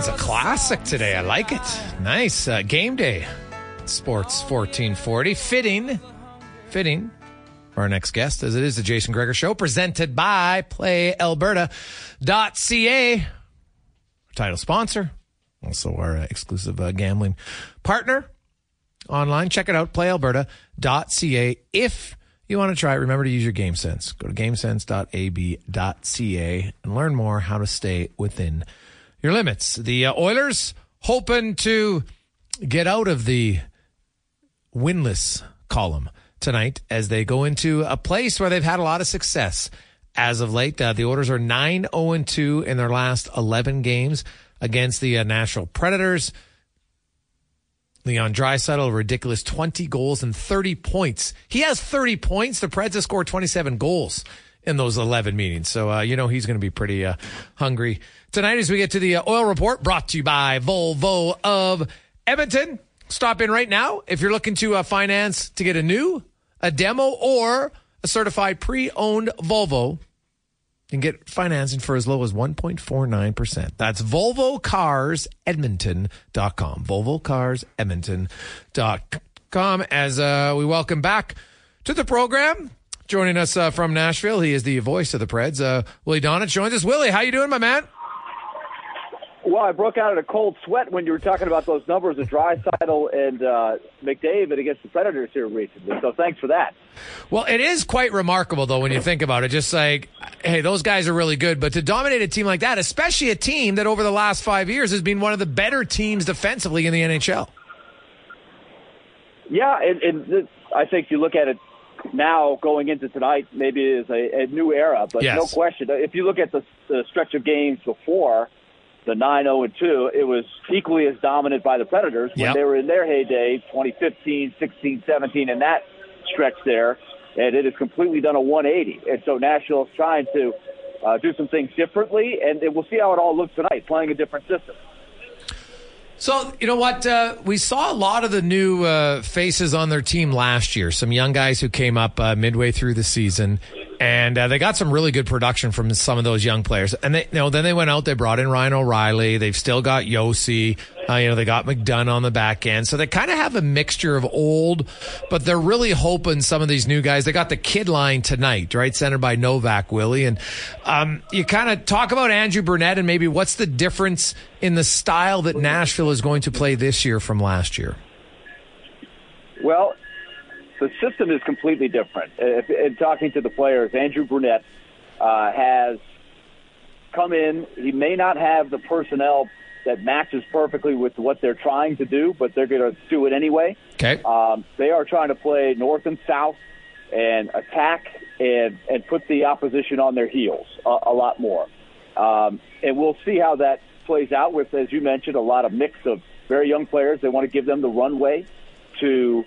Cons, a classic today. I like it. Nice. Uh, game day. Sports 1440. Fitting. Fitting our next guest, as it is the Jason Gregor Show, presented by PlayAlberta.ca. Title sponsor. Also our uh, exclusive uh, gambling partner online. Check it out, playalberta.ca. If you want to try it, remember to use your game sense. Go to gamesense.ab.ca and learn more how to stay within your limits. The uh, Oilers hoping to get out of the winless column tonight as they go into a place where they've had a lot of success as of late. Uh, the Oilers are 9 0 2 in their last 11 games against the uh, Nashville Predators. Leon Draisaitl, a ridiculous 20 goals and 30 points. He has 30 points. The Preds have scored 27 goals in those 11 meetings. So, uh, you know, he's going to be pretty uh, hungry tonight as we get to the uh, oil report brought to you by Volvo of Edmonton. Stop in right now if you're looking to uh, finance to get a new, a demo, or a certified pre-owned Volvo and get financing for as low as 1.49%. That's VolvoCarsEdmonton.com. VolvoCarsEdmonton.com. As uh, we welcome back to the program, joining us uh, from Nashville, he is the voice of the Preds. Uh, Willie Daunic joins us. Willie, how you doing, my man? Well, I broke out in a cold sweat when you were talking about those numbers of Draisaitl and uh, McDavid against the Predators here recently. So thanks for that. Well, it is quite remarkable, though, when you think about it. Just like, hey, those guys are really good, but to dominate a team like that, especially a team that over the last five years has been one of the better teams defensively in the NHL. Yeah, and, and I think if you look at it now going into tonight, maybe is a, a new era, but Yes. no question. If you look at the, the stretch of games before the 9 0 and 2, it was equally as dominant by the Predators when Yep. they were in their heyday 2015, 16, 17, and that stretch there. And it has completely done a 180. And so Nashville's trying to uh, do some things differently, and we'll see how it all looks tonight, playing a different system. So, you know what? Uh, we saw a lot of the new uh, faces on their team last year. Some young guys who came up uh, midway through the season. And uh, they got some really good production from some of those young players. And they, you know, then they went out, they brought in Ryan O'Reilly. They've still got Josi. Uh, you know, they got McDonagh on the back end. So they kind of have a mixture of old, but they're really hoping some of these new guys, they got the kid line tonight, right? Centered by Novak, Willie. And um, you kind of talk about Andrew Brunette and maybe what's the difference in the style that Nashville is going to play this year from last year? Well, the system is completely different. In talking to the players, Andrew Brunette uh, has come in. He may not have the personnel that matches perfectly with what they're trying to do, but they're going to do it anyway. Okay. Um, they are trying to play north and south and attack and and put the opposition on their heels a, a lot more. Um, and we'll see how that plays out with, as you mentioned, a lot of mix of very young players. They want to give them the runway to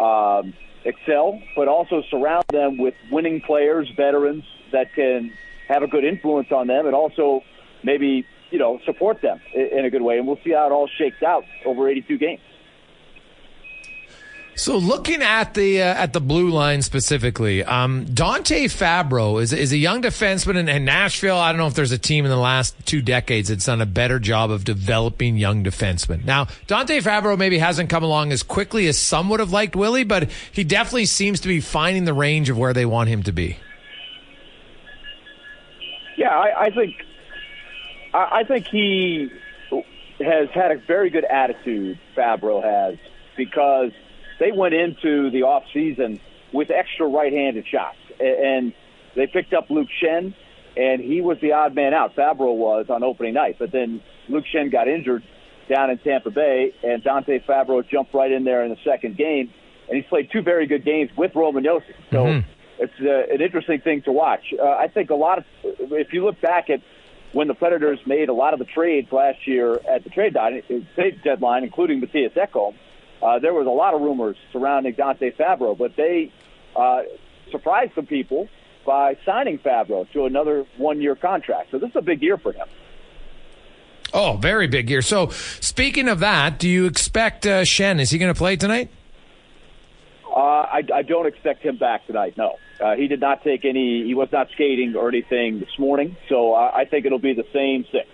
um, excel, but also surround them with winning players, veterans that can have a good influence on them, and also maybe you know support them in a good way. And we'll see how it all shakes out over 82 games. So looking at the uh, at the blue line specifically, um, Dante Fabro is is a young defenseman in, in, Nashville. I don't know if there's a team in the last two decades that's done a better job of developing young defensemen. Now Dante Fabro maybe hasn't come along as quickly as some would have liked Willie, but he definitely seems to be finding the range of where they want him to be. Yeah, I, I think I, I think he has had a very good attitude. Fabro has because they went into the off season with extra right-handed shots, and they picked up Luke Schenn, and he was the odd man out. Fabro was on opening night, but then Luke Schenn got injured down in Tampa Bay, and Dante Fabro jumped right in there in the second game, and he's played two very good games with Roman Josi. So mm-hmm. it's uh, an interesting thing to watch. Uh, I think a lot of, if you look back at when the Predators made a lot of the trades last year at the trade deadline, including Mattias Ekholm, uh, there was a lot of rumors surrounding Dante Fabro, but they uh, surprised some people by signing Fabro to another one-year contract. So this is a big year for him. Oh, very big year. So speaking of that, do you expect uh, Schenn? Is he going to play tonight? Uh, I, I don't expect him back tonight. No, uh, he did not take any. He was not skating or anything this morning. So I, I think it'll be the same six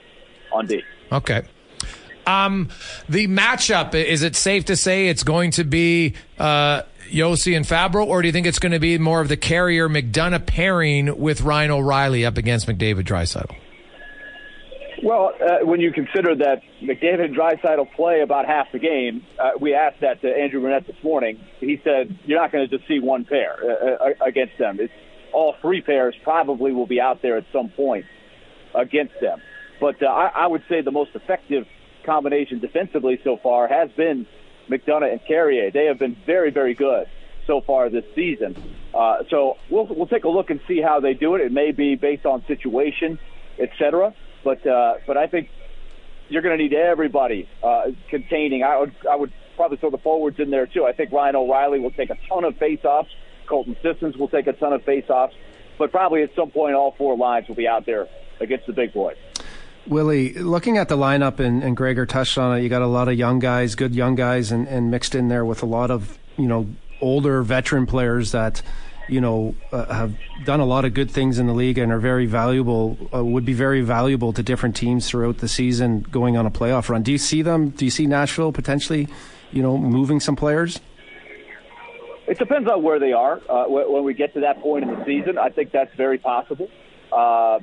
on D. Okay. Um, the matchup is it safe to say it's going to be uh, Josi and Fabro, or do you think it's going to be more of the Carrier McDonagh pairing with Ryan O'Reilly up against McDavid Draisaitl? Well, uh, when you consider that McDavid and Draisaitl play about half the game, uh, we asked that to Andrew Brunette this morning. He said you're not going to just see one pair uh, uh, against them. It's all three pairs probably will be out there at some point against them. But uh, I, I would say the most effective combination defensively so far has been McDonagh and Carrier. They have been very, very good so far this season. Uh, so we'll we'll take a look and see how they do it. It may be based on situation, etc. But uh, but I think you're going to need everybody uh, containing. I would I would probably throw the forwards in there too. I think Ryan O'Reilly will take a ton of faceoffs. Colton Sissons will take a ton of faceoffs. But probably at some point, all four lines will be out there against the big boys. Willie, looking at the lineup, and, and Gregor touched on it, you got a lot of young guys, good young guys, and, and mixed in there with a lot of, you know, older veteran players that, you know, uh, have done a lot of good things in the league and are very valuable, uh, would be very valuable to different teams throughout the season going on a playoff run. Do you see them, do you see Nashville potentially, you know, moving some players? It depends on where they are. Uh, when we get to that point in the season, I think that's very possible. Uh,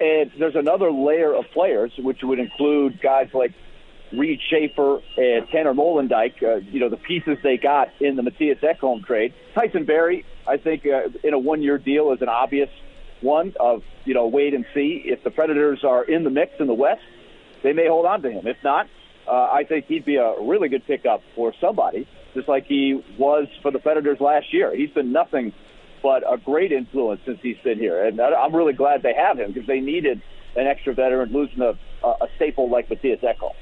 and there's another layer of players, which would include guys like Reid Schaefer and Tanner Molendyk, uh, you know, the pieces they got in the Mattias Ekholm trade. Tyson Barrie, I think, uh, in a one-year deal is an obvious one of, you know, wait and see. If the Predators are in the mix in the West, they may hold on to him. If not, uh, I think he'd be a really good pickup for somebody, just like he was for the Predators last year. He's been nothing but a great influence since he's been here. And I'm really glad they have him because they needed an extra veteran losing a, a staple like Mattias Ekholm.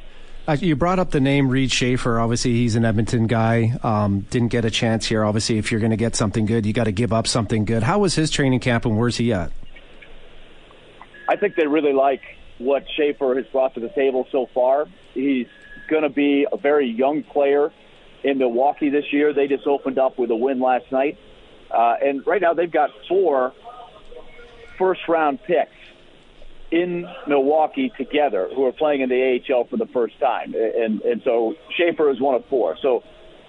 Uh, you brought up the name Reid Schaefer. Obviously, he's an Edmonton guy. Um, didn't get a chance here. Obviously, if you're going to get something good, you got to give up something good. How was his training camp, and where's he at? I think they really like what Schaefer has brought to the table so far. He's going to be a very young player in Milwaukee this year. They just opened up with a win last night. Uh, and right now they've got four first round picks in Milwaukee together who are playing in the AHL for the first time. And, and so Schaefer is one of four. So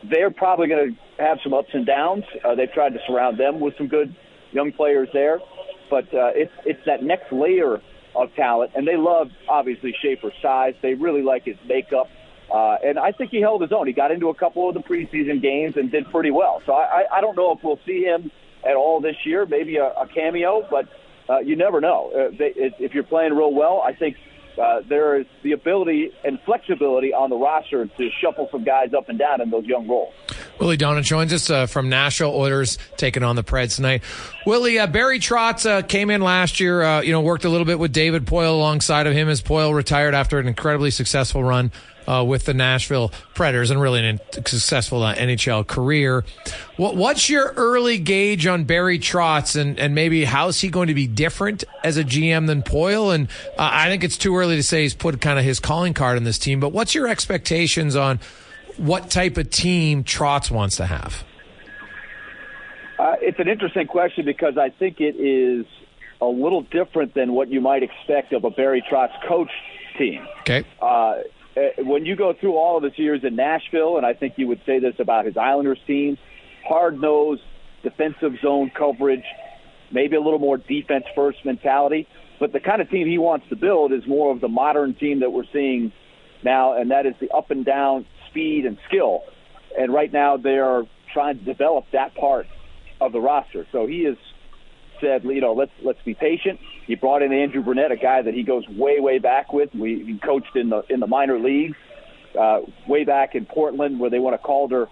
they're probably going to have some ups and downs. Uh, they've tried to surround them with some good young players there. But uh, it's, it's that next layer of talent. And they love, obviously, Schaefer's size. They really like his makeup. Uh, and I think he held his own. He got into a couple of the preseason games and did pretty well. So I, I don't know if we'll see him at all this year, maybe a, a cameo, but uh, you never know. Uh, they, if you're playing real well, I think uh, there is the ability and flexibility on the roster to shuffle some guys up and down in those young roles. Willie Daunic joins us uh, from Nashville Oilers taking on the Preds tonight. Willie, uh, Barry Trotz uh, came in last year, uh, you know, worked a little bit with David Poile alongside of him as Poile retired after an incredibly successful run uh, with the Nashville Predators and really an successful uh, NHL career. What, what's your early gauge on Barry Trotz and, and maybe how's he going to be different as a GM than Poile? And uh, I think it's too early to say he's put kind of his calling card in this team, but what's your expectations on what type of team Trotz wants to have? Uh, it's an interesting question because I think it is a little different than what you might expect of a Barry Trotz coach team. Okay. Uh, Uh, when you go through all of his years in Nashville, and I think you would say this about his Islanders team, hard nosed defensive zone coverage, maybe a little more defense first mentality. But the kind of team he wants to build is more of the modern team that we're seeing now, and that is the up and down speed and skill. And right now they are trying to develop that part of the roster. So he has said, you know, let's let's be patient. He brought in Andrew Brunette, a guy that he goes way way back with. We he coached in the in the minor leagues, uh, way back in Portland where they won a Calder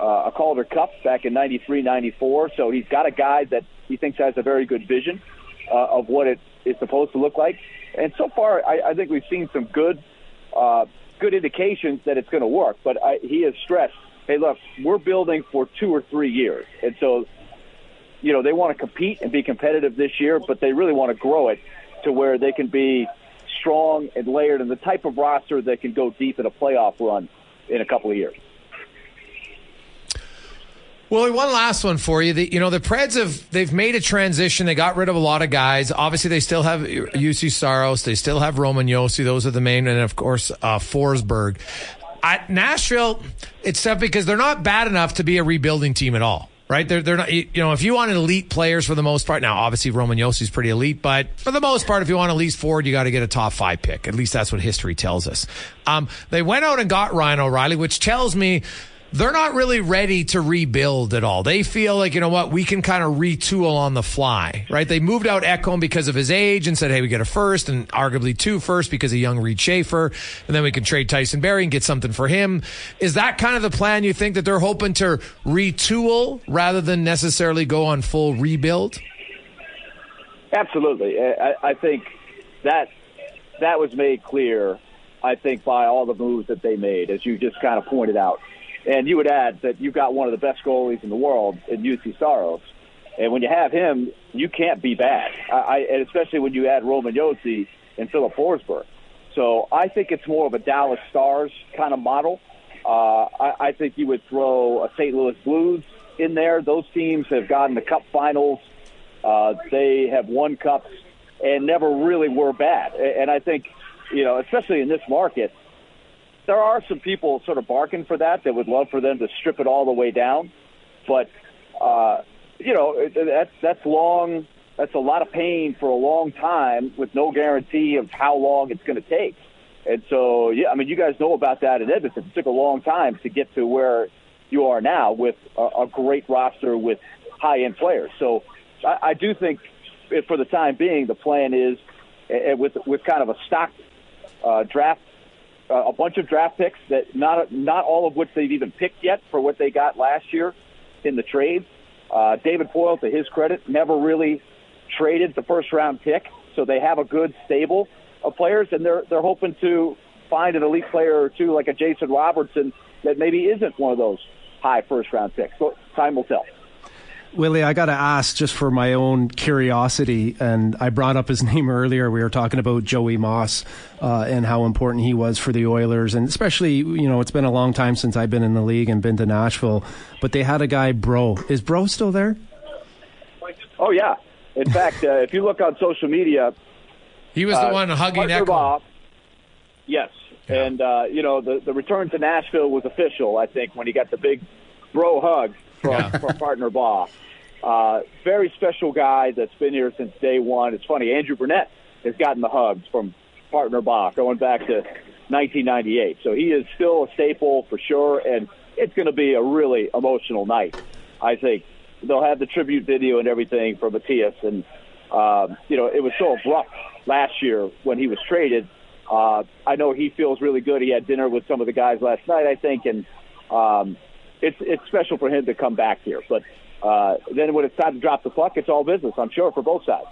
uh, a Calder Cup back in '93, '94. So he's got a guy that he thinks has a very good vision uh, of what it is supposed to look like. And so far, I, I think we've seen some good uh, good indications that it's going to work. But I, he has stressed, hey, look, we're building for two or three years, and so you know, they want to compete and be competitive this year, but they really want to grow it to where they can be strong and layered and the type of roster that can go deep in a playoff run in a couple of years. Well, one last one for you. The, you know, the Preds have they've made a transition. They got rid of a lot of guys. Obviously, they still have Juuse Saros. They still have Roman Josi. Those are the main, and of course, uh, Forsberg. At Nashville, it's tough because they're not bad enough to be a rebuilding team at all right? They're, they're not, you know, if you want elite players for the most part, now obviously Roman is pretty elite, but for the most part, if you want at least forward, you got to get a top five pick. At least that's what history tells us. Um, they went out and got Ryan O'Reilly, which tells me they're not really ready to rebuild at all. They feel like, you know what, we can kind of retool on the fly, right? They moved out Ekholm because of his age and said, hey, we get a first and arguably two first because of young Reid Schaefer. And then we can trade Tyson Barrie and get something for him. Is that kind of the plan you think that they're hoping to retool rather than necessarily go on full rebuild? Absolutely. I, I think that that was made clear, I think, by all the moves that they made, as you just kind of pointed out. And you would add that you've got one of the best goalies in the world in Juuse Saros. And when you have him, you can't be bad. I, I, and especially when you add Roman Josi and Filip Forsberg. So I think it's more of a Dallas Stars kind of model. Uh, I, I think you would throw a St. Louis Blues in there. Those teams have gotten the Cup Finals. Uh, they have won cups and never really were bad. And I think, you know, especially in this market, there are some people sort of barking for that that would love for them to strip it all the way down, but uh, you know that's that's long. That's a lot of pain for a long time with no guarantee of how long it's going to take. And so, yeah, I mean, you guys know about that in Edmonton. It took a long time to get to where you are now with a, a great roster with high-end players. So, I, I do think, for the time being, the plan is uh, with with kind of a stock uh, draft a bunch of draft picks that not not all of which they've even picked yet for what they got last year in the trades. Uh, David Poile, to his credit, never really traded the first round pick, so they have a good stable of players, and they're they're hoping to find an elite player or two like a Jason Robertson that maybe isn't one of those high first round picks. But time will tell. Willie, I got to ask just for my own curiosity, and I brought up his name earlier. We were talking about Joey Moss uh, and how important he was for the Oilers, and especially, you know, it's been a long time since I've been in the league and been to Nashville, but they had a guy, Bro. Is Bro still there? Oh, yeah. In fact, uh, if you look on social media, he was the uh, one hugging Ekholm. Yes. Yeah. And, uh, you know, the, the return to Nashville was official, I think, when he got the big bro hug from, yeah. from partner Baugh. Uh, very special guy that's been here since day one. It's funny, Andrew Brunette has gotten the hugs from partner Baugh going back to 1998. So he is still a staple for sure, and it's going to be a really emotional night. I think they'll have the tribute video and everything for Mattias, and um, you know, it was so abrupt last year when he was traded. Uh, I know he feels really good. He had dinner with some of the guys last night, I think, and um, it's it's special for him to come back here. But uh, then when it's time to drop the puck, it's all business, I'm sure, for both sides.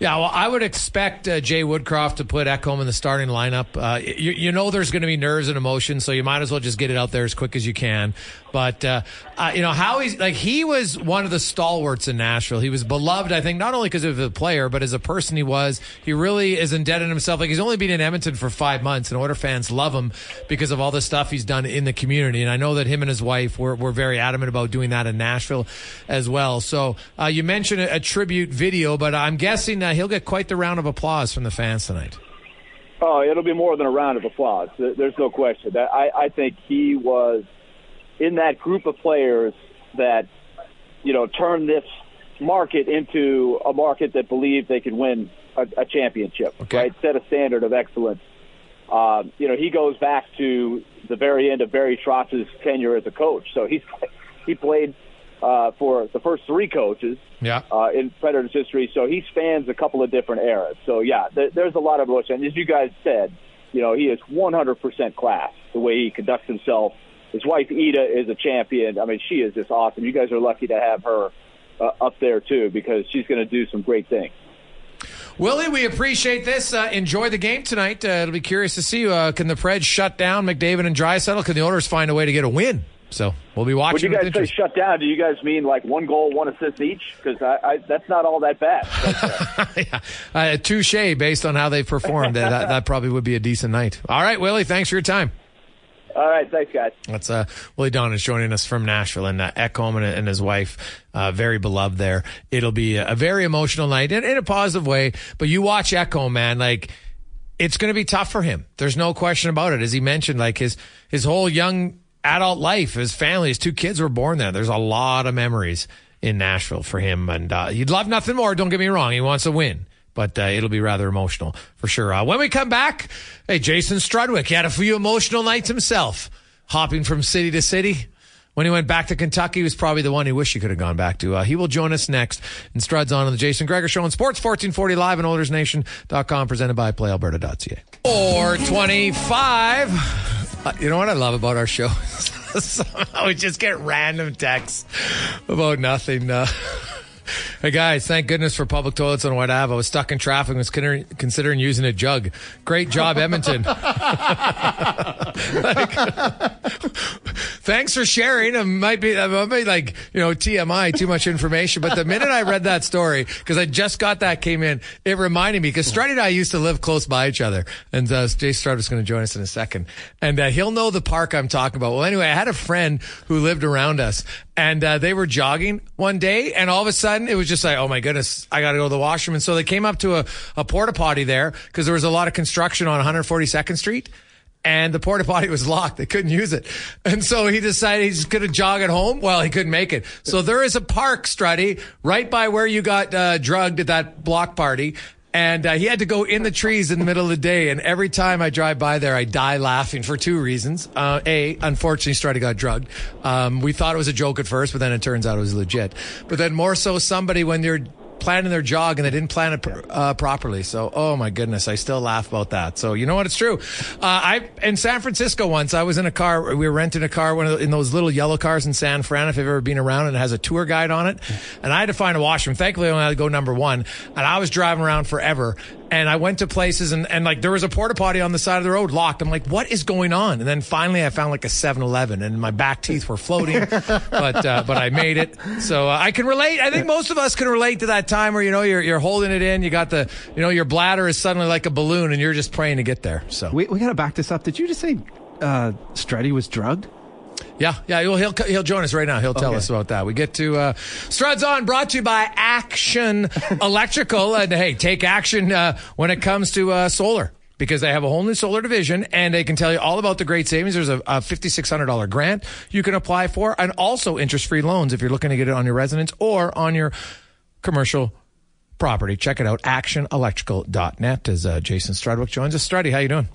Yeah, well, I would expect uh, Jay Woodcroft to put Ekholm in the starting lineup. Uh, you, you, know there's going to be nerves and emotions, so you might as well just get it out there as quick as you can. But uh, uh, you know how he's like he was one of the stalwarts in Nashville. He was beloved, I think, not only because of the player, but as a person he was. He really is indebted himself. Like he's only been in Edmonton for five months, and Order fans love him because of all the stuff he's done in the community. And I know that him and his wife were, were very adamant about doing that in Nashville as well. So uh, you mentioned a, a, tribute video, but I'm guessing uh, he'll get quite the round of applause from the fans tonight. Oh, it'll be more than a round of applause. There's no question. I, I think he was in that group of players that, you know, turned this market into a market that believed they could win a, a championship, okay. right? Set a standard of excellence. Um, you know, he goes back to the very end of Barry Trotz's tenure as a coach. So he's he played uh, for the first three coaches yeah. uh, in Predators history. So he spans a couple of different eras. So yeah, there, there's a lot of emotion. And as you guys said, you know, he is 100% class the way he conducts himself. His wife Ida is a champion. I mean, she is just awesome. You guys are lucky to have her uh, up there too because she's going to do some great things. Willie, we appreciate this. Uh, enjoy the game tonight. Uh, it'll be curious to see. Uh, can the Preds shut down McDavid and Draisaitl? Can the Oilers find a way to get a win? So we'll be watching. When you guys say shut down, do you guys mean like one goal, one assist each? Because I, I, that's not all that bad. yeah. uh, touche, based on how they performed, that, that probably would be a decent night. All right, Willie, thanks for your time. All right, thanks, guys. That's uh, Willie Daunic joining us from Nashville, and uh, Ekholm and, and his wife, uh, very beloved there. It'll be a, a very emotional night in, in a positive way. But you watch Ekholm, man, like it's going to be tough for him. There's no question about it. As he mentioned, like his his whole young adult life, his family, his two kids were born there. There's a lot of memories in Nashville for him, and uh, he'd love nothing more. Don't get me wrong; he wants to win, but uh, it'll be rather emotional for sure. Uh, when we come back, hey, Jason Strudwick, he had a few emotional nights himself, hopping from city to city. When he went back to Kentucky, he was probably the one he wished he could have gone back to. Uh, he will join us next and Struds on the Jason Gregor Show on Sports 1440 Live and OilersNation.com, presented by PlayAlberta.ca. Or 25. Uh, you know what I love about our show? Somehow we just get random texts about nothing. Uh, Hey guys, thank goodness for public toilets on White Ave. I was stuck in traffic and was considering, considering using a jug. Great job, Edmonton. like, thanks for sharing. It might be, it might be like, you know, TMI, too much information. But the minute I read that story, because I just got that came in, it reminded me, because Struddy and I used to live close by each other. And uh, Jay Stroud is going to join us in a second. And uh, he'll know the park I'm talking about. Well, anyway, I had a friend who lived around us and uh, they were jogging one day, and all of a sudden it was just like, oh my goodness, I got to go to the washroom. And so they came up to a, a porta potty there because there was a lot of construction on 142nd Street. And the porta potty was locked. They couldn't use it. And so he decided he's going to jog at home. Well, he couldn't make it. So there is a park, Strutty, right by where you got uh, drugged at that block party and uh, he had to go in the trees in the middle of the day. And every time I drive by there, I die laughing for two reasons. Uh, a, unfortunately, Struddy got drugged. Um, we thought it was a joke at first, but then it turns out it was legit. But then more so, somebody when you're planning their jog and they didn't plan it uh, properly. So, oh my goodness, I still laugh about that. So, you know what? It's true. Uh, I in San Francisco once, I was in a car. We were renting a car, one of the, in those little yellow cars in San Fran. If you've ever been around, and it has a tour guide on it. And I had to find a washroom. Thankfully, I only had to go number one. And I was driving around forever and I went to places and, and like there was a porta potty on the side of the road locked. I'm like, what is going on? And then finally I found like a 7-Eleven and my back teeth were floating, but, uh, but I made it. So uh, I can relate. I think most of us can relate to that time where, you know, you're, you're holding it in. You got the, you know, your bladder is suddenly like a balloon and you're just praying to get there. So we, we got to back this up. Did you just say, uh, Struddy was drugged? Yeah, yeah, well, he'll he'll join us right now. He'll tell okay. us about that. We get to uh, Struds on, brought to you by Action Electrical, and hey, take action uh, when it comes to uh, solar because they have a whole new solar division and they can tell you all about the great savings. There's a, a $5,600 grant you can apply for and also interest free loans if you're looking to get it on your residence or on your commercial property. Check it out, actionelectrical.net as uh, Jason Strudwick joins us. Struddy, how you doing?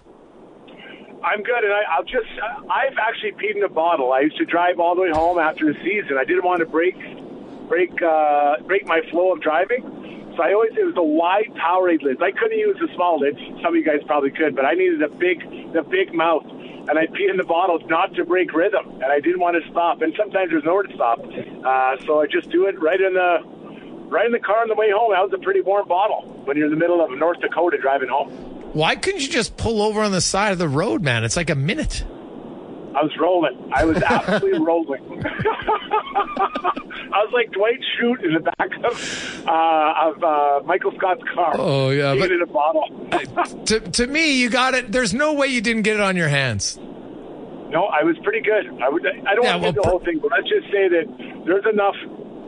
I'm good, and I, I'll just. I've actually peed in a bottle. I used to drive all the way home after the season. I didn't want to break, break, uh, break my flow of driving. So I always it was a wide Powerade lids. I couldn't use the small lids. Some of you guys probably could, but I needed the big the big mouth. And I'd pee in the bottles not to break rhythm, and I didn't want to stop. And sometimes there's nowhere to stop, uh, so I just do it right in the right in the car on the way home. That was a pretty warm bottle when you're in the middle of North Dakota driving home. Why couldn't you just pull over on the side of the road, man? It's like a minute. I was rolling. I was absolutely rolling. I was like Dwight Schrute in the back of uh, of uh, Michael Scott's car. Oh, yeah, but- in a bottle. to, to me, you got it. There's no way you didn't get it on your hands. no, I was pretty good. I would. I don't Yeah, want to well, the whole thing, but let's just say that there's enough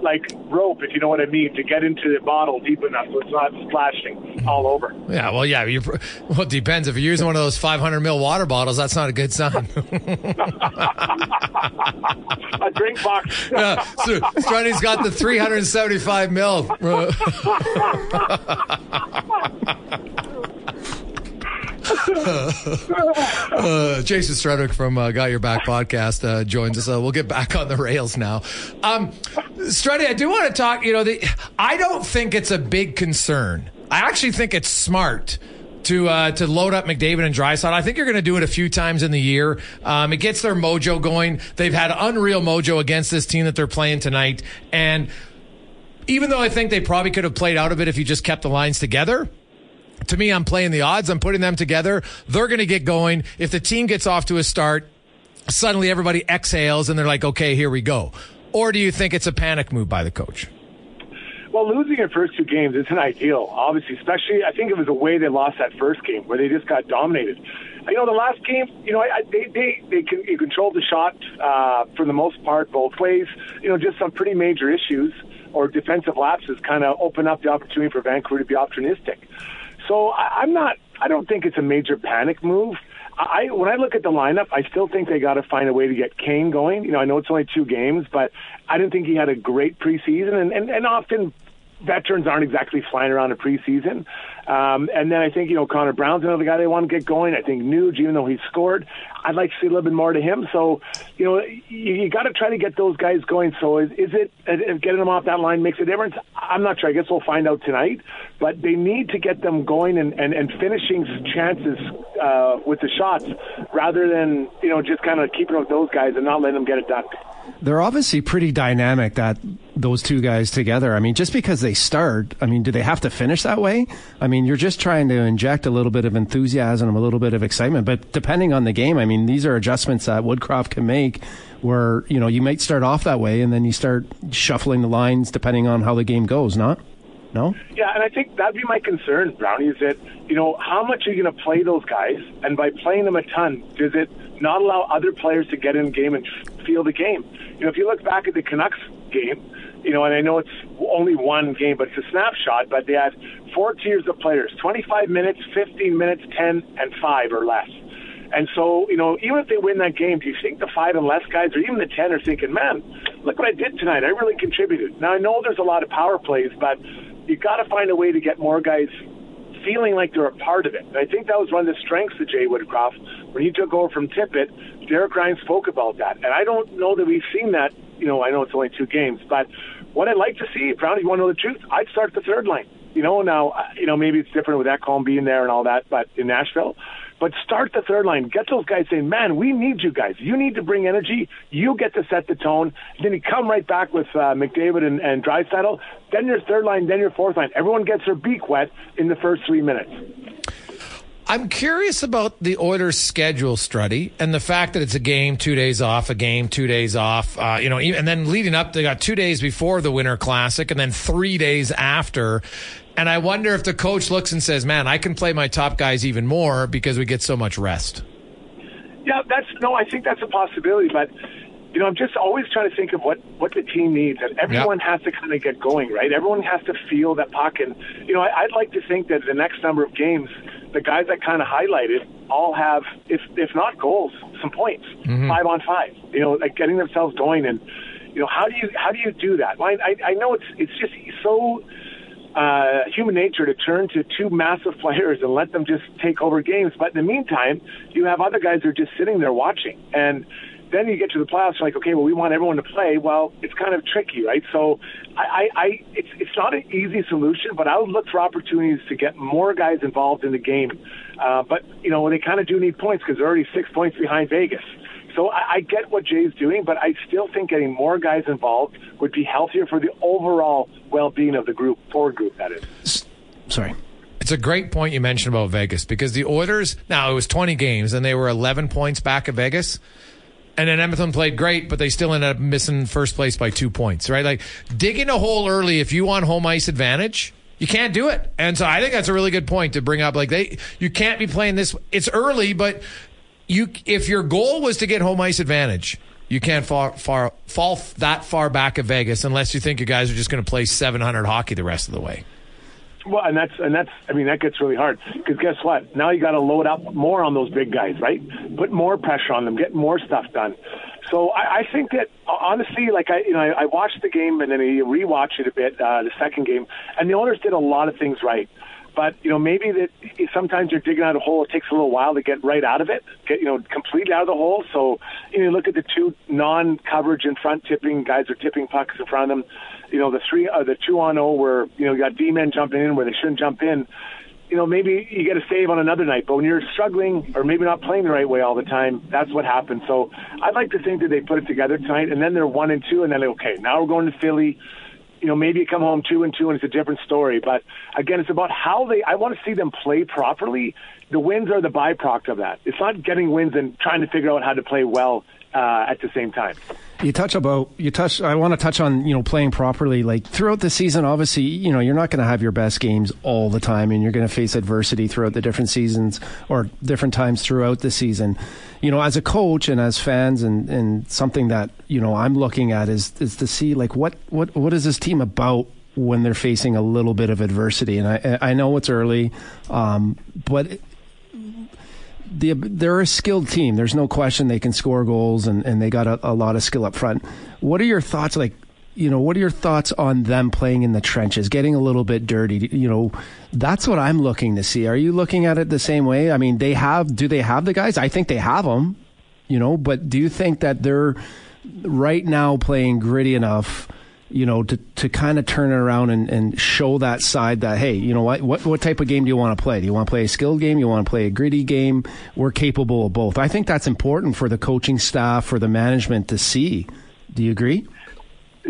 like rope, if you know what I mean, to get into the bottle deep enough so it's not splashing all over. Yeah, well, yeah. You're, well, it depends. If you're using one of those 500 mil water bottles, that's not a good sign. A drink box. yeah, so Strutty's got the 375 mil. Uh, Jason Strudwick from uh, Got Your Back podcast uh, joins us. Uh, we'll get back on the rails now. Um, I do want to talk. You know, the, I don't think it's a big concern. I actually think it's smart to uh, to load up McDavid and Draisaitl. I think you're going to do it a few times in the year. Um, it gets their mojo going. They've had unreal mojo against this team that they're playing tonight, and even though I think they probably could have played out of it if you just kept the lines together. To me, I'm playing the odds. I'm putting them together. They're going to get going. If the team gets off to a start, suddenly everybody exhales and they're like, okay, here we go. Or do you think it's a panic move by the coach? Well, losing your first two games isn't ideal, obviously, especially I think it was the way they lost that first game where they just got dominated. You know, the last game, you know, I, they they they can you controlled the shot uh, for the most part both ways. You know, just some pretty major issues or defensive lapses kind of open up the opportunity for Vancouver to be opportunistic. So I, I'm not. I don't think it's a major panic move. I when I look at the lineup, I still think they got to find a way to get Kane going. You know, I know it's only two games, but I didn't think he had a great preseason, and and, and often veterans aren't exactly flying around in preseason. Um, and then I think, you know, Connor Brown's another guy they want to get going. I think Nuge, even though he scored, I'd like to see a little bit more to him. So, you know, you, you got to try to get those guys going. So is, is it, getting them off that line makes a difference? I'm not sure. I guess we'll find out tonight. But they need to get them going and, and, and finishing chances uh, with the shots rather than, you know, just kind of keeping with those guys and not letting them get it done. They're obviously pretty dynamic that those two guys together. I mean, just because they start, I mean, do they have to finish that way? I mean, you're just trying to inject a little bit of enthusiasm, a little bit of excitement. But depending on the game, I mean, these are adjustments that Woodcroft can make where, you know, you might start off that way and then you start shuffling the lines depending on how the game goes, not? No? Yeah, and I think that'd be my concern, Brownie, is that, you know, how much are you going to play those guys? And by playing them a ton, does it not allow other players to get in game and feel the game? You know, if you look back at the Canucks game, you know, and I know it's only one game, but it's a snapshot, but they had four tiers of players 25 minutes, 15 minutes, 10, and 5 or less. And so, you know, even if they win that game, do you think the five and less guys, or even the ten, are thinking, "Man, look what I did tonight! I really contributed." Now I know there's a lot of power plays, but you got to find a way to get more guys feeling like they're a part of it. And I think that was one of the strengths of Jay Woodcroft when he took over from Tippett. Derek Ryan spoke about that, and I don't know that we've seen that. You know, I know it's only two games, but what I'd like to see, Brown, if you want to know the truth, I'd start the third line. You know, now uh, you know maybe it's different with that Ekholm being there and all that, but in Nashville. But start the third line. Get those guys saying, "Man, we need you guys. You need to bring energy. You get to set the tone." Then you come right back with uh, McDavid and, and Draisaitl. Then your third line. Then your fourth line. Everyone gets their beak wet in the first three minutes. I'm curious about the Oilers' schedule, Struddy, and the fact that it's a game, two days off, a game, two days off. Uh, you know, and then leading up, they got two days before the Winter Classic, and then three days after. And I wonder if the coach looks and says, "Man, I can play my top guys even more because we get so much rest." Yeah, that's no. I think that's a possibility, but you know, I'm just always trying to think of what what the team needs, and everyone yep. has to kind of get going, right? Everyone has to feel that puck, and you know, I, I'd like to think that the next number of games, the guys that kind of highlighted all have, if if not goals, some points, mm-hmm. five on five. You know, like getting themselves going, and you know, how do you how do you do that? Well, I I know it's it's just so uh, human nature to turn to two massive players and let them just take over games. But in the meantime, you have other guys who are just sitting there watching. And then you get to the playoffs, you're like, okay, well, we want everyone to play. Well, it's kind of tricky, right? So, I, I, I it's it's not an easy solution, but I would look for opportunities to get more guys involved in the game. Uh, but you know, they kind of do need points because they're already six points behind Vegas. So I, I get what Jay's doing, but I still think getting more guys involved would be healthier for the overall well-being of the group, forward group. That is. Sorry. It's a great point you mentioned about Vegas because the Oilers, now it was 20 games and they were 11 points back of Vegas. And then Edmonton played great, but they still ended up missing first place by two points, right? Like digging a hole early if you want home ice advantage, you can't do it. And so I think that's a really good point to bring up. Like they, you can't be playing this. It's early, but you, if your goal was to get home ice advantage, you can't far, far, fall that far back of Vegas unless you think you guys are just going to play 700 hockey the rest of the way. Well, and that's and that's I mean that gets really hard because guess what? Now you got to load up more on those big guys, right? Put more pressure on them, get more stuff done. So I, I think that honestly, like I you know I, I watched the game and then I rewatched it a bit uh, the second game, and the owners did a lot of things right. But you know maybe that sometimes you're digging out a hole. It takes a little while to get right out of it, get you know completely out of the hole. So you know look at the two non-coverage in front tipping guys are tipping pucks in front of them you know, the three, uh, the two on O where, you know, you got D men jumping in where they shouldn't jump in. You know, maybe you get a save on another night, but when you're struggling or maybe not playing the right way all the time, that's what happens. So I'd like to think that they put it together tonight, and then they're one and two, and then okay, now we're going to Philly. You know, maybe you come home two and two, and it's a different story. But again, it's about how they. I want to see them play properly. The wins are the byproduct of that. It's not getting wins and trying to figure out how to play well uh, at the same time. You touch about you touch. I want to touch on you know playing properly. Like throughout the season, obviously you know you're not going to have your best games all the time, and you're going to face adversity throughout the different seasons or different times throughout the season. You know, as a coach and as fans, and and something that you know I'm looking at is is to see like what what what is this team about when they're facing a little bit of adversity. And I I know it's early, um, but the, they're a skilled team. There's no question they can score goals and, and they got a, a lot of skill up front. What are your thoughts? Like, you know, what are your thoughts on them playing in the trenches, getting a little bit dirty? You know, that's what I'm looking to see. Are you looking at it the same way? I mean, they have, do they have the guys? I think they have them, you know, but do you think that they're right now playing gritty enough? you know, to, to kind of turn it around and, and show that side that, hey, you know what, what, what type of game do you want to play? Do you want to play a skilled game? You want to play a gritty game? We're capable of both. I think that's important for the coaching staff, for the management to see. Do you agree?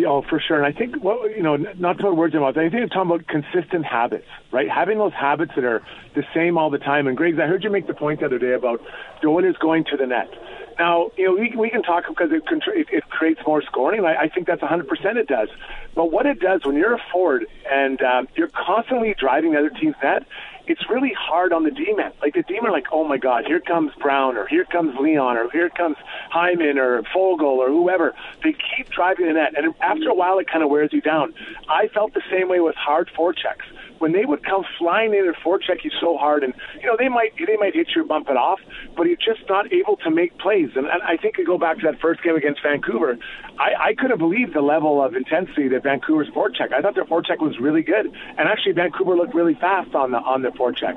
Oh, for sure. And I think, well, you know, not to put words in mouth, I think you're talking about consistent habits, right? Having those habits that are the same all the time. And Greg, I heard you make the point the other day about the Oilers going to the net. Now, you know, we, we can talk because it, it, it creates more scoring. I, I think that's 100% it does. But what it does when you're a forward and um, you're constantly driving the other team's net, it's really hard on the D-men. Like the are like, oh my God, here comes Brown or here comes Leon or here comes Hyman or Foegele or whoever. They keep driving the net. And after a while, it kind of wears you down. I felt the same way with hard forechecks when they would come flying in and forecheck you so hard, and you know they might they might hit you or bump it off, but you're just not able to make plays. And, and I think I go back to that first game against Vancouver. I, I couldn't believe the level of intensity that Vancouver's forecheck. I thought their forecheck was really good, and actually Vancouver looked really fast on the on the forecheck.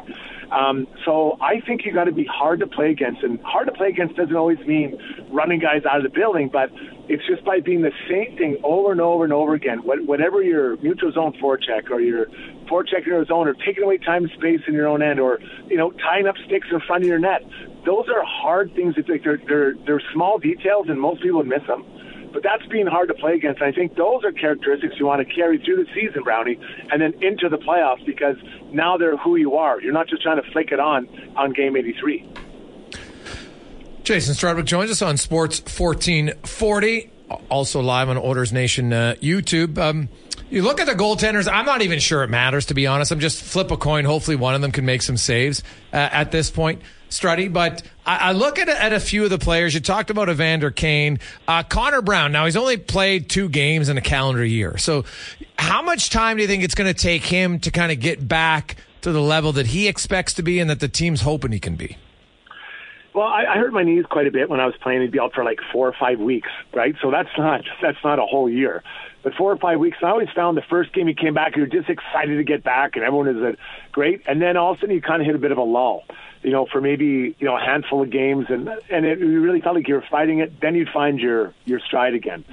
Um, so I think you got to be hard to play against, and hard to play against doesn't always mean running guys out of the building, but it's just by being the same thing over and over and over again. Whatever your neutral zone forecheck or your forecheck in your zone, or taking away time and space in your own end, or you know tying up sticks in front of your net, those are hard things. That they're they're they're small details, and most people would miss them. But that's being hard to play against. I think those are characteristics you want to carry through the season, Brownie, and then into the playoffs because now they're who you are. You're not just trying to flick it on on game 83. Jason Strudwick joins us on Sports 1440, also live on Oilers Nation uh, YouTube. Um, you look at the goaltenders. I'm not even sure it matters, to be honest. I'm just flip a coin. Hopefully, one of them can make some saves uh, at this point. Struddy, but I, I look at, at a few of the players. You talked about Evander Kane, uh, Connor Brown. Now he's only played two games in a calendar year. So, how much time do you think it's going to take him to kind of get back to the level that he expects to be and that the team's hoping he can be? Well, I, I hurt my knees quite a bit when I was playing. He'd be out for like four or five weeks, right? So that's not that's not a whole year. But four or five weeks, I always found the first game he came back, you were just excited to get back, and everyone is great. And then all of a sudden, you kind of hit a bit of a lull. You know, for maybe you know a handful of games, and and it, you really felt like you were fighting it. Then you'd find your your stride again.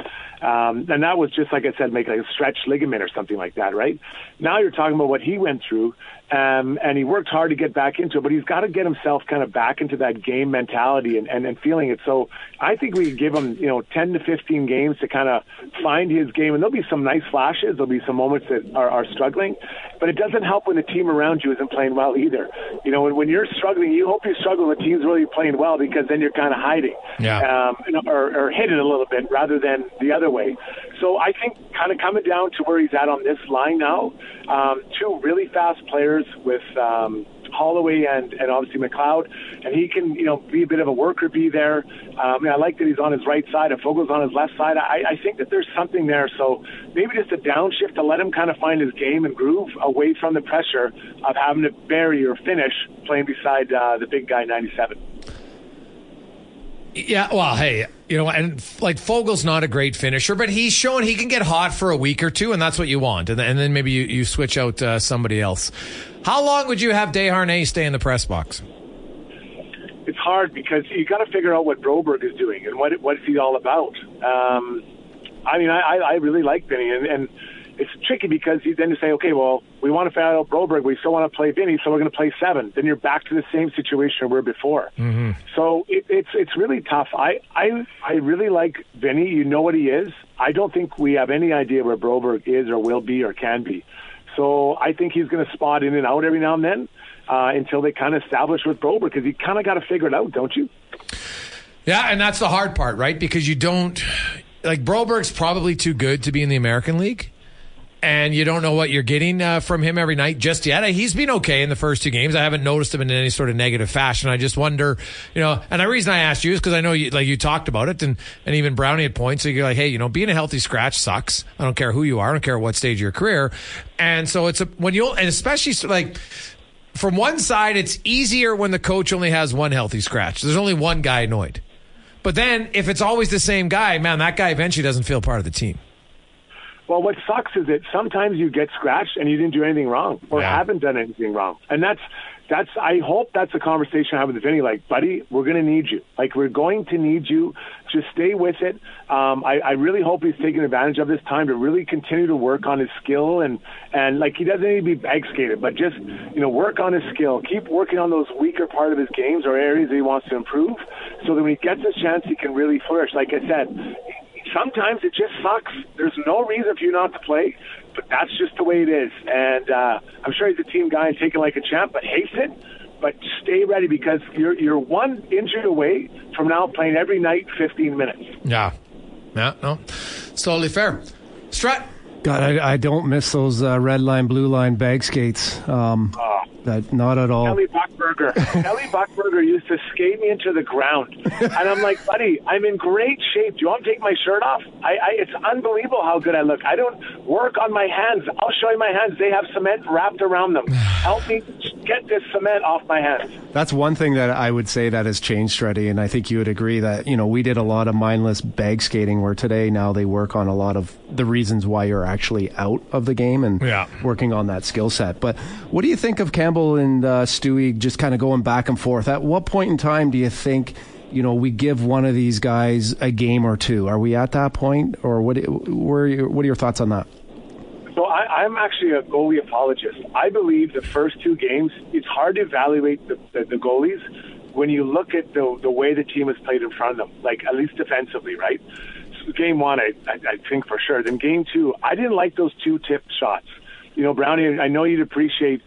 Um, and that was just like I said, make like a stretch ligament or something like that, right? Now you're talking about what he went through, um, and he worked hard to get back into it, but he's got to get himself kind of back into that game mentality and, and, and feeling it. So I think we give him, you know, 10 to 15 games to kind of find his game, and there'll be some nice flashes. There'll be some moments that are, are struggling, but it doesn't help when the team around you isn't playing well either. You know, when, when you're struggling, you hope you struggle when the team's really playing well because then you're kind of hiding, yeah. um, or, or hidden a little bit rather than the other way. So I think kind of coming down to where he's at on this line now, um, two really fast players with um, Holloway and, and obviously McLeod, and he can you know be a bit of a worker bee there. Um, I like that he's on his right side and Foegele's on his left side. I, I think that there's something there. So maybe just a downshift to let him kind of find his game and groove away from the pressure of having to bury or finish playing beside uh, the big guy 97. Yeah, well, hey, you know, and like Foegele's not a great finisher, but he's shown he can get hot for a week or two, and that's what you want. And, then maybe you, you switch out uh, somebody else. How long would you have Desharnais stay in the press box? It's hard because you got to figure out what Broberg is doing and what what is he all about. Um, I mean, I, I really like Vinny, and, and it's tricky because you then you say, okay, well, we want to find out Broberg, we still want to play Vinny, so we're going to play seven. Then you're back to the same situation we were before. Mm-hmm. So it, it's it's really tough. I, I I really like Vinny. You know what he is. I don't think we have any idea where Broberg is or will be or can be. So I think he's going to spot in and out every now and then uh, until they kind of establish with Broberg because you kind of got to figure it out, don't you? Yeah, and that's the hard part, right? Because you don't like Broberg's probably too good to be in the American League and you don't know what you're getting uh, from him every night just yet. He's been okay in the first two games. I haven't noticed him in any sort of negative fashion. I just wonder, you know, and the reason I asked you is because I know you, like you talked about it and, and even Brownie had points. So you're like, hey, you know, being a healthy scratch sucks. I don't care who you are. I don't care what stage of your career. And so it's a, when you, and especially like, from one side, it's easier when the coach only has one healthy scratch. There's only one guy annoyed. But then if it's always the same guy, man, that guy eventually doesn't feel part of the team. Well, what sucks is that sometimes you get scratched and you didn't do anything wrong or Yeah. haven't done anything wrong, and that's that's. I hope that's a conversation I have with Vinny. Like, buddy, we're going to need you. Like, we're going to need you. Just stay with it. Um, I, I really hope he's taking advantage of this time to really continue to work on his skill and and like he doesn't need to be bag skated, but just you know work on his skill. Keep working on those weaker part of his games or areas that he wants to improve, so that when he gets his chance, he can really flourish. Like I said, sometimes it just sucks. There's no reason for you not to play, but that's just the way it is. And uh, I'm sure he's a team guy and taking like a champ, but hates it. But stay ready because you're you're one injury away from now playing every night 15 minutes. Yeah. Yeah, no. It's totally fair. Strut. God, I, I don't miss those uh, red line, blue line bag skates. Um, that not at all. Kelly Buchberger. Kelly Buchberger used to skate me into the ground, and I'm like, buddy, I'm in great shape. Do you want to take my shirt off? I, I it's unbelievable how good I look. I don't work on my hands. I'll show you my hands. They have cement wrapped around them. Help me get this cement off my hands. That's one thing that I would say that has changed, Struddy, and I think you would agree that you know we did a lot of mindless bag skating, where today now they work on a lot of the reasons why you're actually out of the game and Yeah. working on that skill set. But what do you think of Campbell and uh, Stewie just kind of going back and forth? At what point in time do you think? You know, we give one of these guys a game or two. Are we at that point, or what? Where? are your- What are your thoughts on that? So I, I'm actually a goalie apologist. I believe the first two games, it's hard to evaluate the, the, the goalies when you look at the the way the team has played in front of them, like at least defensively, right? Game one, I, I, I think for sure. Then game two, I didn't like those two tip shots. You know, Brownie, I know you'd appreciate.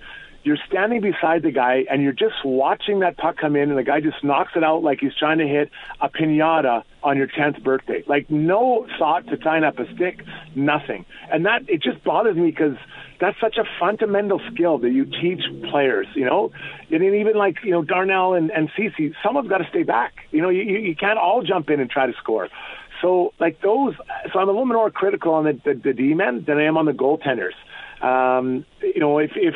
You're standing beside the guy and you're just watching that puck come in, and the guy just knocks it out like he's trying to hit a pinata on your 10th birthday. Like no thought to tying up a stick, nothing. And that it just bothers me because that's such a fundamental skill that you teach players. You know, and even like you know Darnell and and Ceci, someone's got to stay back. You know, you you can't all jump in and try to score. So like those, so I'm a little more critical on the the, the D men than I am on the goaltenders. Um, you know, if if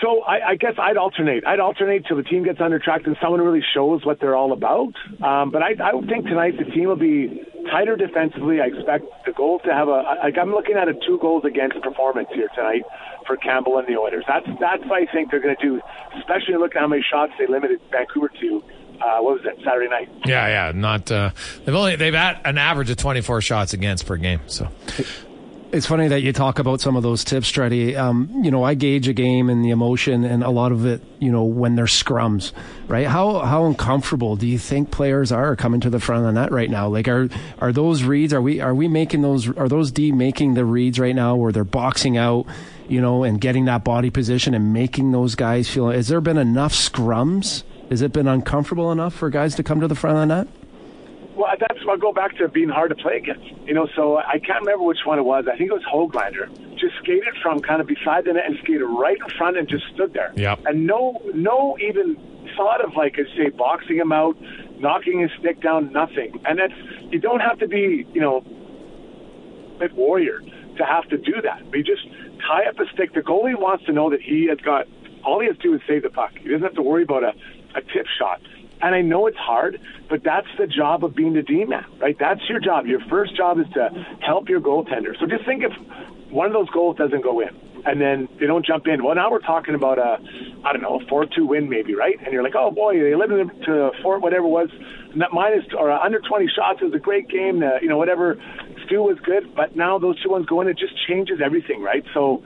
so I, I guess I'd alternate. I'd alternate till the team gets under track and someone really shows what they're all about. Um, but I, I would think tonight the team will be tighter defensively. I expect the goals to have a. Like I'm looking at a two goals against performance here tonight for Campbell and the Oilers. That's that's what I think they're going to do, especially look at how many shots they limited Vancouver to. Uh, what was it Saturday night? Yeah, yeah. Not uh, they've only they've at an average of 24 shots against per game. So it's funny that you talk about some of those tips, Struddy. Um, you know, I gauge a game and the emotion, and a lot of it, you know, when they're scrums, right? How how uncomfortable do you think players are coming to the front of the net right now? Like, are are those reads? Are we are we making those? Are those D making the reads right now where they're boxing out, you know, and getting that body position and making those guys feel? Has there been enough scrums? Has it been uncomfortable enough for guys to come to the front of the net? Well, that's I go back to being hard to play against. You know, so I can't remember which one it was. I think it was Hoglander. Just skated from kind of beside the net and skated right in front and just stood there. Yep. And no, no even thought of like, say, boxing him out, knocking his stick down, nothing. And that's you don't have to be, you know, a warrior to have to do that. But you just tie up a stick. The goalie wants to know that he has got all he has to do is save the puck. He doesn't have to worry about a, a tip shot. And I know it's hard, but that's the job of being the D man, right? That's your job. Your first job is to help your goaltender. So just think if one of those goals doesn't go in and then they don't jump in. Well, now we're talking about a, I don't know, a 4 2 win maybe, right? And you're like, oh boy, they limited to four, whatever it was, minus or under 20 shots. Was a great game. Uh, you know, whatever. Stu was good, but now those two ones go in, it just changes everything, right? So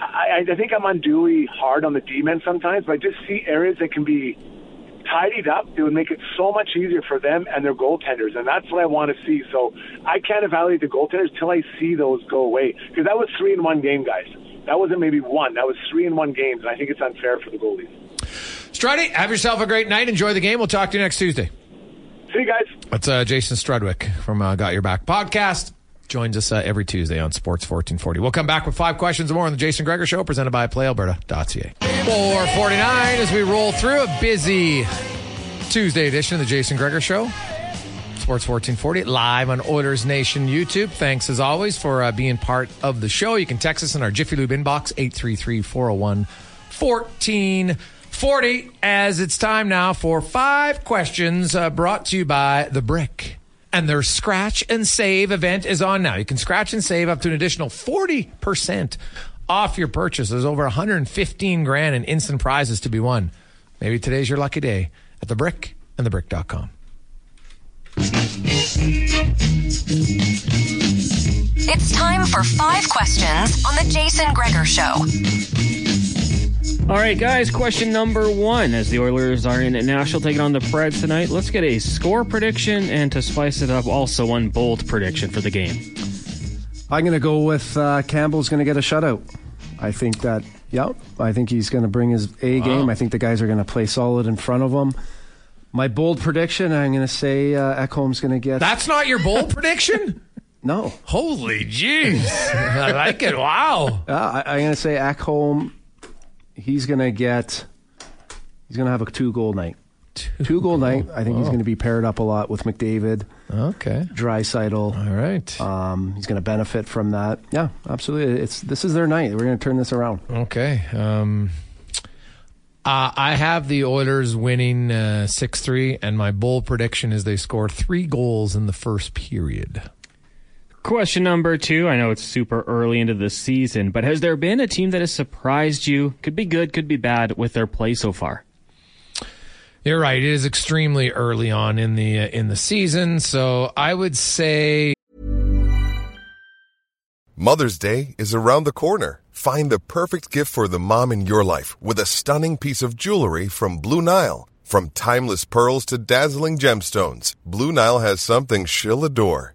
I, I think I'm unduly hard on the D men sometimes, but I just see areas that can be tidied up, it would make it so much easier for them and their goaltenders, and that's what I want to see. So I can't evaluate the goaltenders till I see those go away because that was three in one game, guys. That wasn't maybe one. That was three in one games, and I think it's unfair for the goalies. Struddy, have yourself a great night. Enjoy the game. We'll talk to you next Tuesday. See you guys. That's uh, Jason Strudwick from uh, Got Your Back podcast. Joins us uh, every Tuesday on Sports 1440. We'll come back with five questions more on the Jason Gregor Show, presented by PlayAlberta.ca. 449 as we roll through a busy Tuesday edition of the Jason Gregor Show. Sports 1440 live on Oilers Nation YouTube. Thanks as always for uh, being part of the show. You can text us in our Jiffy Lube inbox 833 401 1440 as it's time now for five questions uh, brought to you by The Brick. And their scratch and save event is on now. You can scratch and save up to an additional 40% off your purchase. There's over 115 grand in instant prizes to be won. Maybe today's your lucky day at The Brick and the TheBrick.com. It's time for five questions on the Jason Gregor Show. All right, guys, question number one. As the Oilers are in Nashville taking on the Preds tonight, let's get a score prediction and to spice it up, also one bold prediction for the game. I'm going to go with uh, Campbell's going to get a shutout. I think that, yeah, I think he's going to bring his A game. I think the guys are going to play solid in front of him. My bold prediction, I'm going to say uh, Ekholm's going to get. That's not your bold prediction? No. Holy jeez. I like it. Wow. Uh, I, I'm going to say Ekholm, he's going to get. He's going to have a two goal night. Two, goal night. I think he's going to be paired up a lot with McDavid, Okay. Draisaitl. All right. Um, he's going to benefit from that. Yeah, absolutely. It's this is their night. We're going to turn this around. Okay. Um, uh, I have the Oilers winning uh, 6 3, and my bold prediction is they score three goals in the first period. Question number two. I know it's super early into the season, but has there been a team that has surprised you? Could be good, could be bad with their play so far. You're right. It is extremely early on in the uh, in the season, so I would say Mother's Day is around the corner. Find the perfect gift for the mom in your life with a stunning piece of jewelry from Blue Nile. From timeless pearls to dazzling gemstones, Blue Nile has something she'll adore.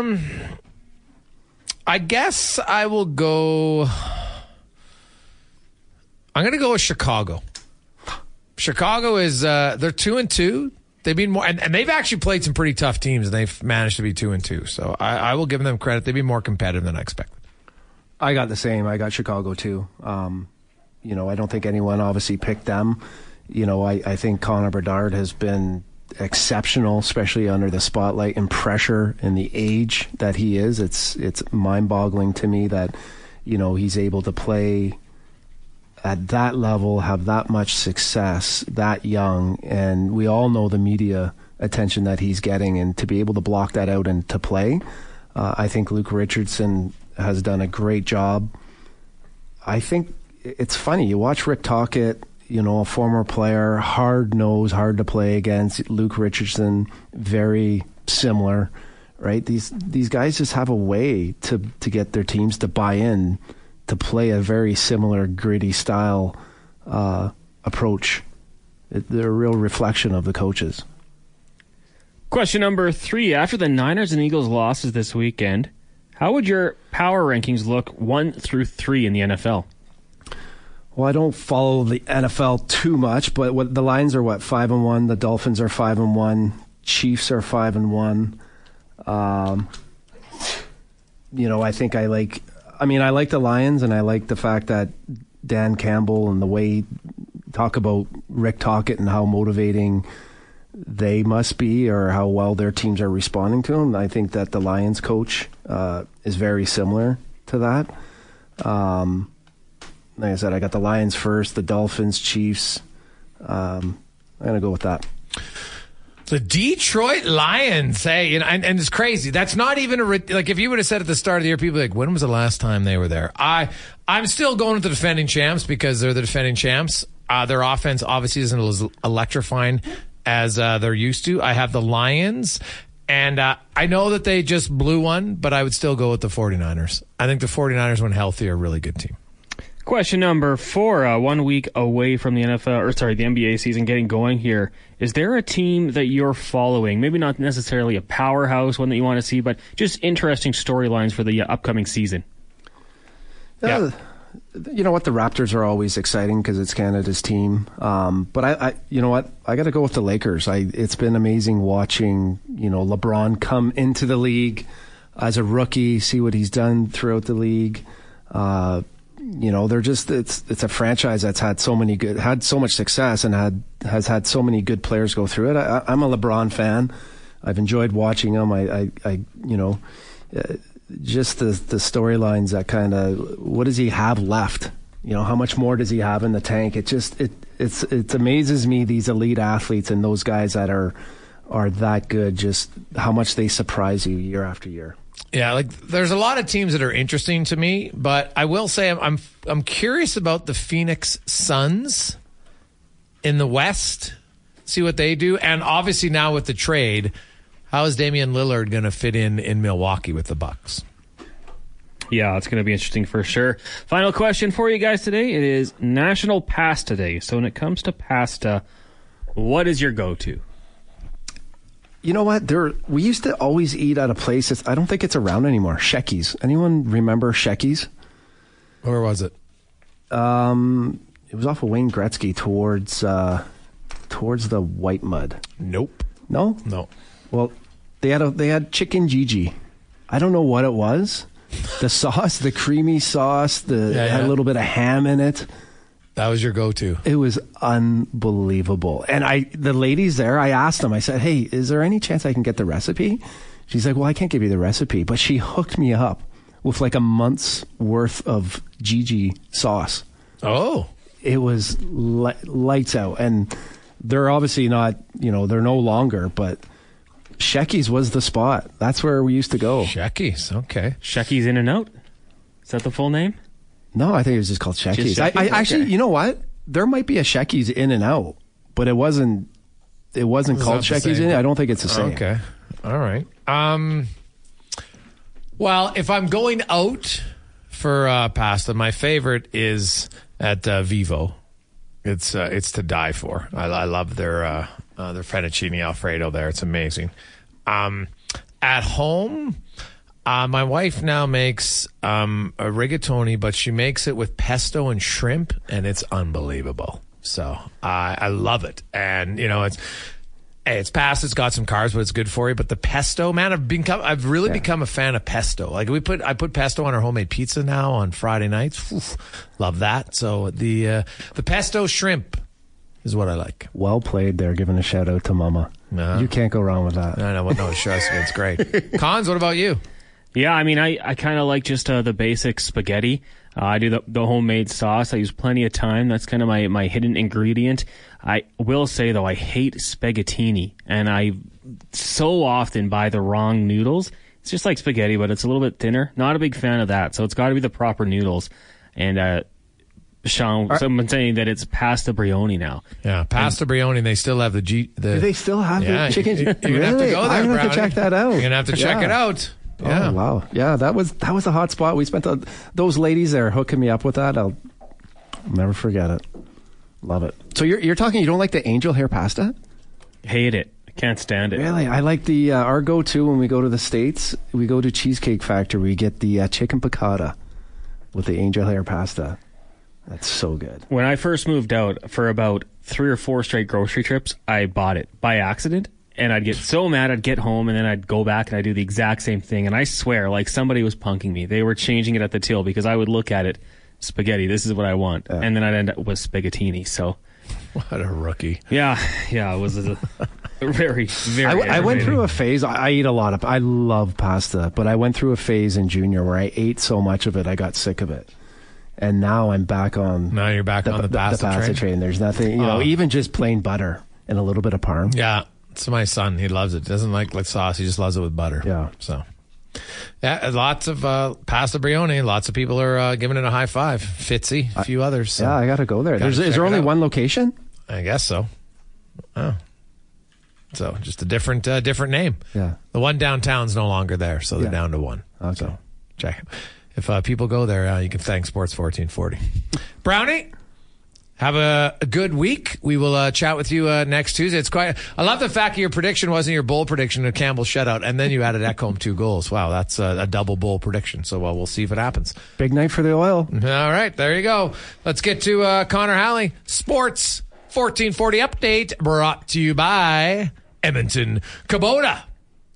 Um, I guess I will go. I'm going to go with Chicago. Chicago is uh, they're two and two. They've been more, and, and they've actually played some pretty tough teams, and they've managed to be two and two. So I, I will give them credit. They've been more competitive than I expected. I got the same. I got Chicago too. Um, you know, I don't think anyone obviously picked them. You know, I, I think Connor Bedard has been exceptional, especially under the spotlight and pressure and the age that he is. It's it's mind boggling to me that, you know, he's able to play at that level, have that much success, that young, and we all know the media attention that he's getting, and to be able to block that out and to play, uh, I think Luke Richardson has done a great job. I think it's funny. You watch Rick Tocchet, you know, a former player, hard nose, hard to play against. Luke Richardson, very similar, right? These these guys just have a way to to get their teams to buy in to play a very similar gritty style uh, approach. It, they're a real reflection of the coaches. Question number three: After the Niners and Eagles losses this weekend, how would your power rankings look one through three in the NFL? Well, I don't follow the NFL too much, but what the Lions are what five and one. The Dolphins are five and one. Chiefs are five and one. Um, you know, I think I like. I mean, I like the Lions, and I like the fact that Dan Campbell and the way talk about Rick Tocchet and how motivating they must be, or how well their teams are responding to him. I think that the Lions coach uh, is very similar to that. Um, like I said, I got the Lions first, the Dolphins, Chiefs. Um, I'm gonna go with that. The Detroit Lions, hey, you know, and, and it's crazy. That's not even a like. If you would have said at the start of the year, people like, when was the last time they were there? I, I'm still going with the defending champs because they're the defending champs. Uh, their offense obviously isn't as electrifying as uh, they're used to. I have the Lions, and uh, I know that they just blew one, but I would still go with the 49ers. I think the 49ers, when healthy, are a really good team. Question number four: uh, One week away from the NFL, or sorry, the NBA season getting going here. Is there a team that you're following? Maybe not necessarily a powerhouse, one that you want to see, but just interesting storylines for the uh, upcoming season. Yeah. You know what? The Raptors are always exciting because it's Canada's team. Um, but I, I, you know what? I got to go with the Lakers. I, it's been amazing watching, you know, LeBron come into the league as a rookie, see what he's done throughout the league. Uh, you know, they're just it's it's a franchise that's had so many good had so much success and had has had so many good players go through it. I, I'm a LeBron fan. I've enjoyed watching him. I, I, I you know, uh, just the the storylines that kind of what does he have left? You know, how much more does he have in the tank? It just it it's it amazes me these elite athletes and those guys that are are that good. Just how much they surprise you year after year. Yeah, like there's a lot of teams that are interesting to me, but I will say I'm I'm, I'm curious about the Phoenix Suns in the West. See what they do, and obviously now with the trade, how is Damian Lillard going to fit in in Milwaukee with the Bucks? Yeah, it's going to be interesting for sure. Final question for you guys today. It is National Pasta Day. So when it comes to pasta, what is your go-to? You know what? There, we used to always eat at a place. That's, I don't think it's around anymore. Shecky's. Anyone remember Shecky's? Where was it? Um, it was off of Wayne Gretzky towards uh, towards the Whitemud. Nope. No. No. Well, they had a they had chicken Gigi. I don't know what it was. The sauce, the creamy sauce, the Yeah, it had a little bit of ham in it. That was your go-to. It was unbelievable. And I, the ladies there, I asked them, I said, Hey, is there any chance I can get the recipe? She's like, Well, I can't give you the recipe, but she hooked me up with like a month's worth of Gigi sauce. Oh, it was li- lights out, and they're obviously not. You know, they're no longer, but. Shecky's was the spot. That's where we used to go. Shecky's, okay. Shecky's In and Out. Is that the full name? No, I think it was just called Shecky's. Just I, I Shecky's? actually, you know what? There might be a Shecky's In and Out, but it wasn't. It wasn't called not the Shecky's same. In. I don't think it's the same. Okay. All right. Um. Well, if I'm going out for uh, pasta, my favorite is at uh, Vivo. It's uh, it's to die for. I, I love their uh, uh, their fettuccine alfredo. There, it's amazing. Um, at home, uh, my wife now makes um, a rigatoni, but she makes it with pesto and shrimp, and it's unbelievable. So I I love it, and you know it's. Hey, it's past. It's got some carbs, but it's good for you. But the pesto, man, I've become, I've really become a fan of pesto. Like we put, I put pesto on our homemade pizza now on Friday nights. Oof, love that. So the uh, the pesto shrimp is what I like. Well played there, giving a shout out to Mama. Uh-huh. You can't go wrong with that. I know. No, trust me, it's great. Cons, what about you? Yeah, I mean, I, I kind of like just uh, the basic spaghetti. Uh, I do the, the homemade sauce. I use plenty of time. That's kind of my, my hidden ingredient. I will say, though, I hate spaghettini, and I so often buy the wrong noodles. It's just like spaghetti, but it's a little bit thinner. Not a big fan of that. So it's got to be the proper noodles. And uh, Sean, someone saying that it's pasta brioni now. Yeah, pasta brioni. They still have the G. The, Do they still have yeah, the chicken? You, are gonna have to go there. I'm gonna have to check that out. You're gonna have to check Yeah. it out. Yeah. Oh wow, yeah, that was that was a hot spot. We spent a, those ladies there hooking me up with that. I'll never forget it. Love it. So you're you're talking you don't like the angel hair pasta? Hate it. Can't stand it. Really, I like the uh, our go to when we go to the states. We go to Cheesecake Factory. We get the uh, chicken piccata with the angel hair pasta. That's so good. When I first moved out for about three or four straight grocery trips, I bought it by accident. And I'd get so mad, I'd get home and then I'd go back and I'd do the exact same thing. And I swear, like somebody was punking me. They were changing it at the till because I would look at it, spaghetti, this is what I want. And then I'd end up with spaghettini. So, What a rookie. yeah, yeah, it was a, a very, very. I, w- I went through a phase. I, I eat a lot of. I love pasta, but I went through a phase in junior where I ate so much of it, I got sick of it. And now I'm back on. Now you're back on the pasta pasta train? There's nothing, you know, Oh. even just plain butter and a little bit of parm. Yeah, it's my son. He loves it. Doesn't like like sauce. He just loves it with butter. Yeah. So, yeah, lots of uh, pasta brioni. Lots of people are uh, giving it a high five. Fitzy, a few others. So Yeah, I got to go there. Gotta There's, is there only out. one location? I guess so. Oh, so just a different uh, different name. Yeah. The one downtown's no longer there, so they're Yeah. down to one. Okay. So check it. If uh, people go there, uh, you can thank Sports 1440. Brownie, have a, a good week. We will uh, chat with you uh, next Tuesday. It's quite. I love the fact that your prediction wasn't your bowl prediction of Campbell shutout, and then you added Ekholm two goals. Wow, that's a, a double bowl prediction. So uh, we'll see if it happens. Big night for the oil. All right, there you go. Let's get to uh, Connor Halley Sports 1440 update brought to you by Edmonton Kubota.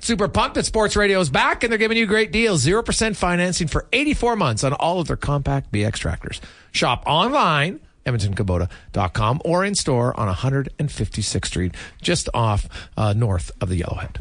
Super pumped that Sports Radio is back and they're giving you great deals. 0% financing for 84 months on all of their compact BX tractors. Shop online, edmontonkubota.com or in store on 156th Street, just off uh, north of the Yellowhead.